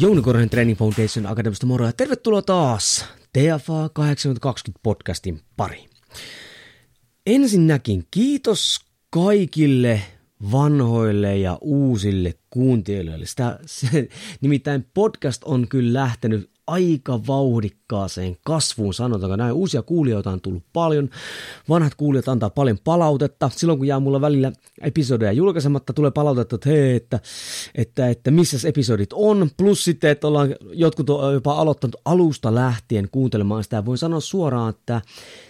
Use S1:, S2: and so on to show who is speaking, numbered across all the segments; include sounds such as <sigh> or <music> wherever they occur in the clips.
S1: Jouni Korhonen Training Foundation Akademista moro ja tervetuloa taas TFA 8020 podcastin pari. Ensinnäkin kiitos kaikille vanhoille ja uusille kuuntelijoille. Sitä, se, nimittäin podcast on kyllä lähtenyt aika vauhdikkaaseen kasvuun, sanotaanko näin. Uusia kuulijoita on tullut paljon, vanhat kuulijat antaa paljon palautetta. Silloin kun jää mulla välillä episodeja julkaisematta, tulee palautetta, että hei, että, että, että missä episodit on. Plus sitten, että ollaan jotkut on jopa aloittanut alusta lähtien kuuntelemaan sitä. Voin sanoa suoraan, että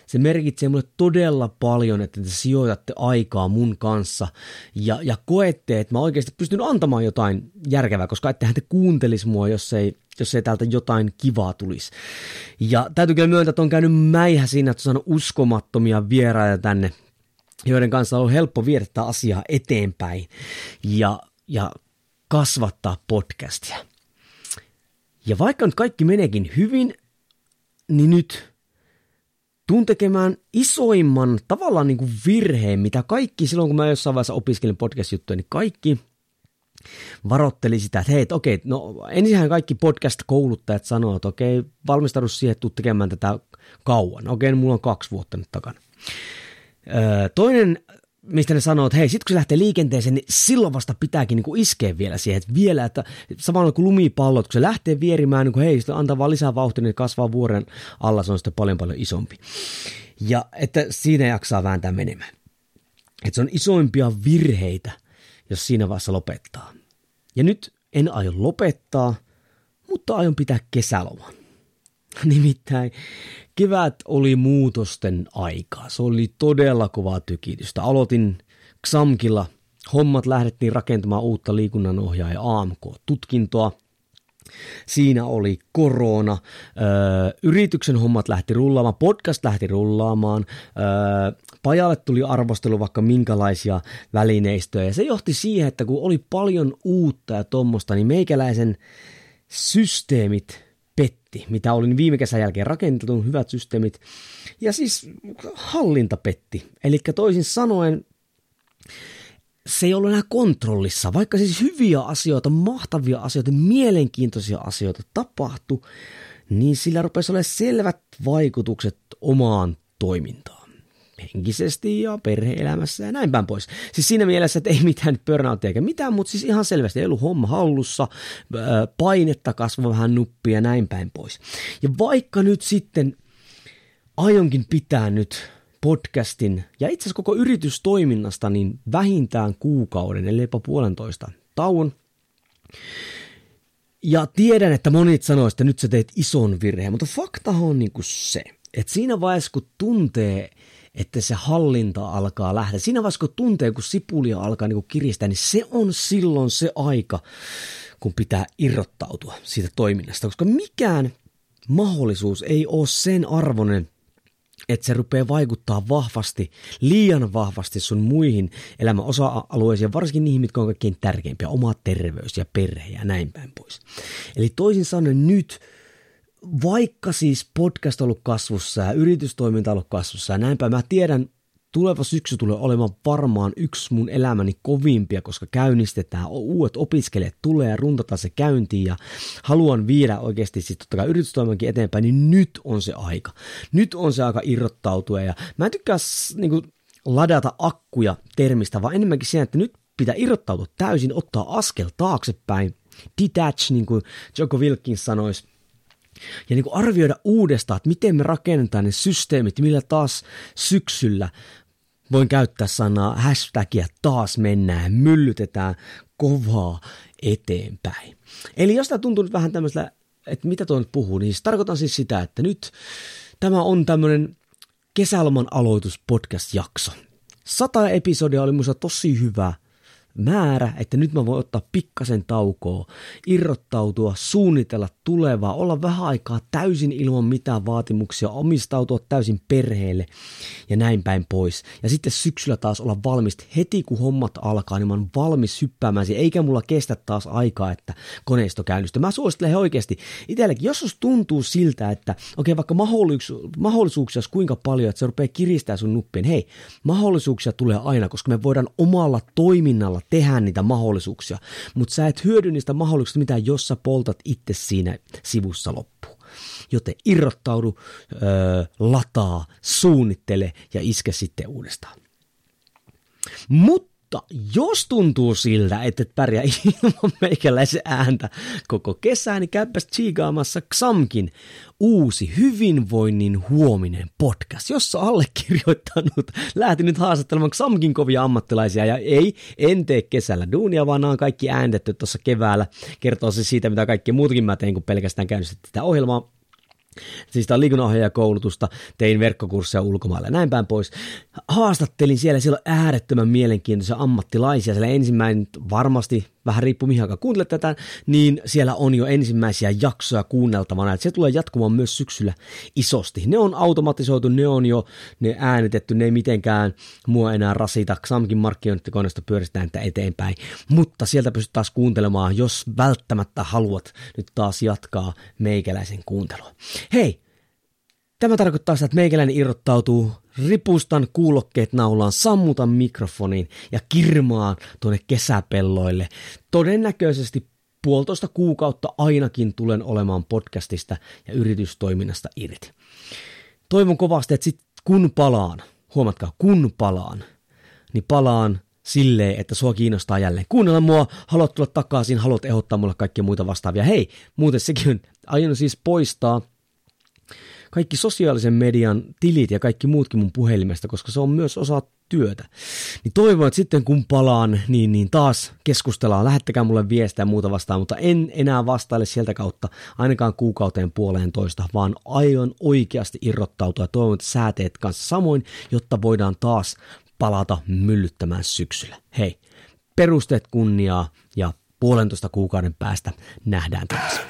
S1: se merkitsee mulle todella paljon, että te sijoitatte aikaa mun kanssa ja, ja koette, että mä oikeasti pystyn antamaan jotain järkevää, koska ettehän te kuuntelisi mua, jos ei, jos ei täältä jotain kivaa tulisi. Ja täytyy kyllä myöntää, että on käynyt mäihä siinä, että on uskomattomia vieraita tänne, joiden kanssa on helppo viedä tätä asiaa eteenpäin ja, ja kasvattaa podcastia. Ja vaikka nyt kaikki meneekin hyvin, niin nyt tuun tekemään isoimman tavallaan niin kuin virheen, mitä kaikki silloin, kun mä jossain vaiheessa opiskelin podcast-juttuja, niin kaikki varotteli sitä, että hei, okei, no ensinhän kaikki podcast-kouluttajat sanoo, että okei, valmistaudu siihen, että tekemään tätä kauan. Okei, mulla on kaksi vuotta nyt takana. Öö, toinen mistä ne sanoo, että hei, sit kun se lähtee liikenteeseen, niin silloin vasta pitääkin niin kuin iskeä vielä siihen, että vielä, että samalla kuin lumipallot, kun se lähtee vierimään, niin kuin hei, sitten antaa vaan lisää vauhtia, niin kasvaa vuoren alla, se on sitten paljon paljon isompi. Ja että siinä jaksaa vääntää menemään. Että se on isoimpia virheitä, jos siinä vaiheessa lopettaa. Ja nyt en aio lopettaa, mutta aion pitää kesäloman. <laughs> Nimittäin kevät oli muutosten aikaa. Se oli todella kovaa tykitystä. Aloitin Xamkilla. Hommat lähdettiin rakentamaan uutta liikunnanohjaaja AMK-tutkintoa. Siinä oli korona, öö, yrityksen hommat lähti rullaamaan, podcast lähti rullaamaan, öö, pajalle tuli arvostelu vaikka minkälaisia välineistöjä. Ja se johti siihen, että kun oli paljon uutta ja tuommoista, niin meikäläisen systeemit petti, mitä olin viime kesän jälkeen rakentanut, hyvät systeemit, ja siis hallinta petti. Eli toisin sanoen, se ei ollut enää kontrollissa, vaikka siis hyviä asioita, mahtavia asioita, mielenkiintoisia asioita tapahtui, niin sillä rupesi olemaan selvät vaikutukset omaan toimintaan henkisesti ja perheelämässä ja näin päin pois. Siis siinä mielessä, että ei mitään burnoutia eikä mitään, mutta siis ihan selvästi ei ollut homma hallussa, painetta kasvoi vähän nuppia ja näin päin pois. Ja vaikka nyt sitten aionkin pitää nyt podcastin ja itse asiassa koko yritystoiminnasta niin vähintään kuukauden, eli jopa puolentoista tauon, ja tiedän, että monet sanoisivat, että nyt sä teet ison virheen, mutta fakta on niin kuin se, että siinä vaiheessa kun tuntee, että se hallinta alkaa lähteä. Siinä vaiheessa, kun tuntee, kun sipulia alkaa niin kuin kiristää, niin se on silloin se aika, kun pitää irrottautua siitä toiminnasta, koska mikään mahdollisuus ei ole sen arvoinen, että se rupeaa vaikuttaa vahvasti, liian vahvasti sun muihin elämän osa-alueisiin, varsinkin niihin, mitkä on kaikkein tärkeimpiä, oma terveys ja perhe ja näin päin pois. Eli toisin sanoen nyt vaikka siis podcast on ollut kasvussa ja yritystoiminta on ollut kasvussa ja näinpä, mä tiedän, tuleva syksy tulee olemaan varmaan yksi mun elämäni kovimpia, koska käynnistetään, uudet opiskelijat tulee runtataan se käyntiin ja haluan viedä oikeasti siis totta kai eteenpäin, niin nyt on se aika. Nyt on se aika irrottautua ja mä en tykkää niin kuin, ladata akkuja termistä, vaan enemmänkin siinä, että nyt pitää irrottautua täysin, ottaa askel taaksepäin, detach, niin kuin Joko Wilkins sanoisi, ja niin kuin arvioida uudestaan, että miten me rakennetaan ne systeemit, millä taas syksyllä voin käyttää sanaa hashtagia taas mennään, myllytetään kovaa eteenpäin. Eli jos tämä tuntuu nyt vähän tämmöisellä että mitä tuo nyt puhuu, niin siis tarkoitan siis sitä, että nyt tämä on tämmöinen kesäloman aloitus podcast-jakso. Sata episodia oli musta tosi hyvä määrä, että nyt mä voin ottaa pikkasen taukoa, irrottautua, suunnitella tulevaa, olla vähän aikaa täysin ilman mitään vaatimuksia, omistautua täysin perheelle ja näin päin pois. Ja sitten syksyllä taas olla valmis, heti kun hommat alkaa, niin mä oon valmis hyppäämään siihen, eikä mulla kestä taas aikaa, että koneisto käynnistyy. Mä suosittelen oikeasti itsellekin, jos tuntuu siltä, että okei, okay, vaikka mahdollisuuksia, mahdollisuuksia kuinka paljon, että se rupeaa kiristää sun nuppien, hei, mahdollisuuksia tulee aina, koska me voidaan omalla toiminnalla tehdä niitä mahdollisuuksia, mutta sä et hyödy niistä mahdollisuuksista mitään, jos sä poltat itse siinä sivussa loppuun. Joten irrottaudu, öö, lataa, suunnittele ja iske sitten uudestaan. Mutta mutta jos tuntuu siltä, että et pärjää <laughs> ilman meikäläisen ääntä koko kesää, niin käypäs tsiigaamassa Xamkin uusi hyvinvoinnin huominen podcast, jossa allekirjoittanut lähti nyt haastattelemaan Xamkin kovia ammattilaisia. Ja ei, en tee kesällä duunia, vaan nämä on kaikki ääntetty tuossa keväällä. Kertoo se siitä, mitä kaikki muutakin mä tein, kun pelkästään käynnistettiin tätä ohjelmaa Siis tämä liikunnanohjaajakoulutusta, tein verkkokursseja ulkomailla ja näin päin pois. Haastattelin siellä silloin äärettömän mielenkiintoisia ammattilaisia. Siellä ensimmäinen varmasti vähän riippuu mihin aikaan kuuntelet tätä, niin siellä on jo ensimmäisiä jaksoja kuunneltavana. Että se tulee jatkumaan myös syksyllä isosti. Ne on automatisoitu, ne on jo ne äänitetty, ne ei mitenkään mua enää rasita. Xamkin markkinointikoneesta pyöristään että eteenpäin. Mutta sieltä pystyt taas kuuntelemaan, jos välttämättä haluat nyt taas jatkaa meikäläisen kuuntelua. Hei, Tämä tarkoittaa sitä, että meikäläinen irrottautuu, ripustan kuulokkeet naulaan, sammutan mikrofonin ja kirmaan tuonne kesäpelloille. Todennäköisesti puolitoista kuukautta ainakin tulen olemaan podcastista ja yritystoiminnasta irti. Toivon kovasti, että sit kun palaan, huomatkaa, kun palaan, niin palaan silleen, että sua kiinnostaa jälleen kuunnella mua, haluat tulla takaisin, haluat ehdottaa mulle kaikkia muita vastaavia. Hei, muuten sekin on, aion siis poistaa kaikki sosiaalisen median tilit ja kaikki muutkin mun puhelimesta, koska se on myös osa työtä. Niin toivon, että sitten kun palaan, niin, niin taas keskustellaan, lähettäkää mulle viestiä ja muuta vastaan, mutta en enää vastaile sieltä kautta ainakaan kuukauteen puoleen toista, vaan aion oikeasti irrottautua toivon, että sä teet kanssa samoin, jotta voidaan taas palata myllyttämään syksyllä. Hei, perusteet kunniaa ja puolentoista kuukauden päästä nähdään taas.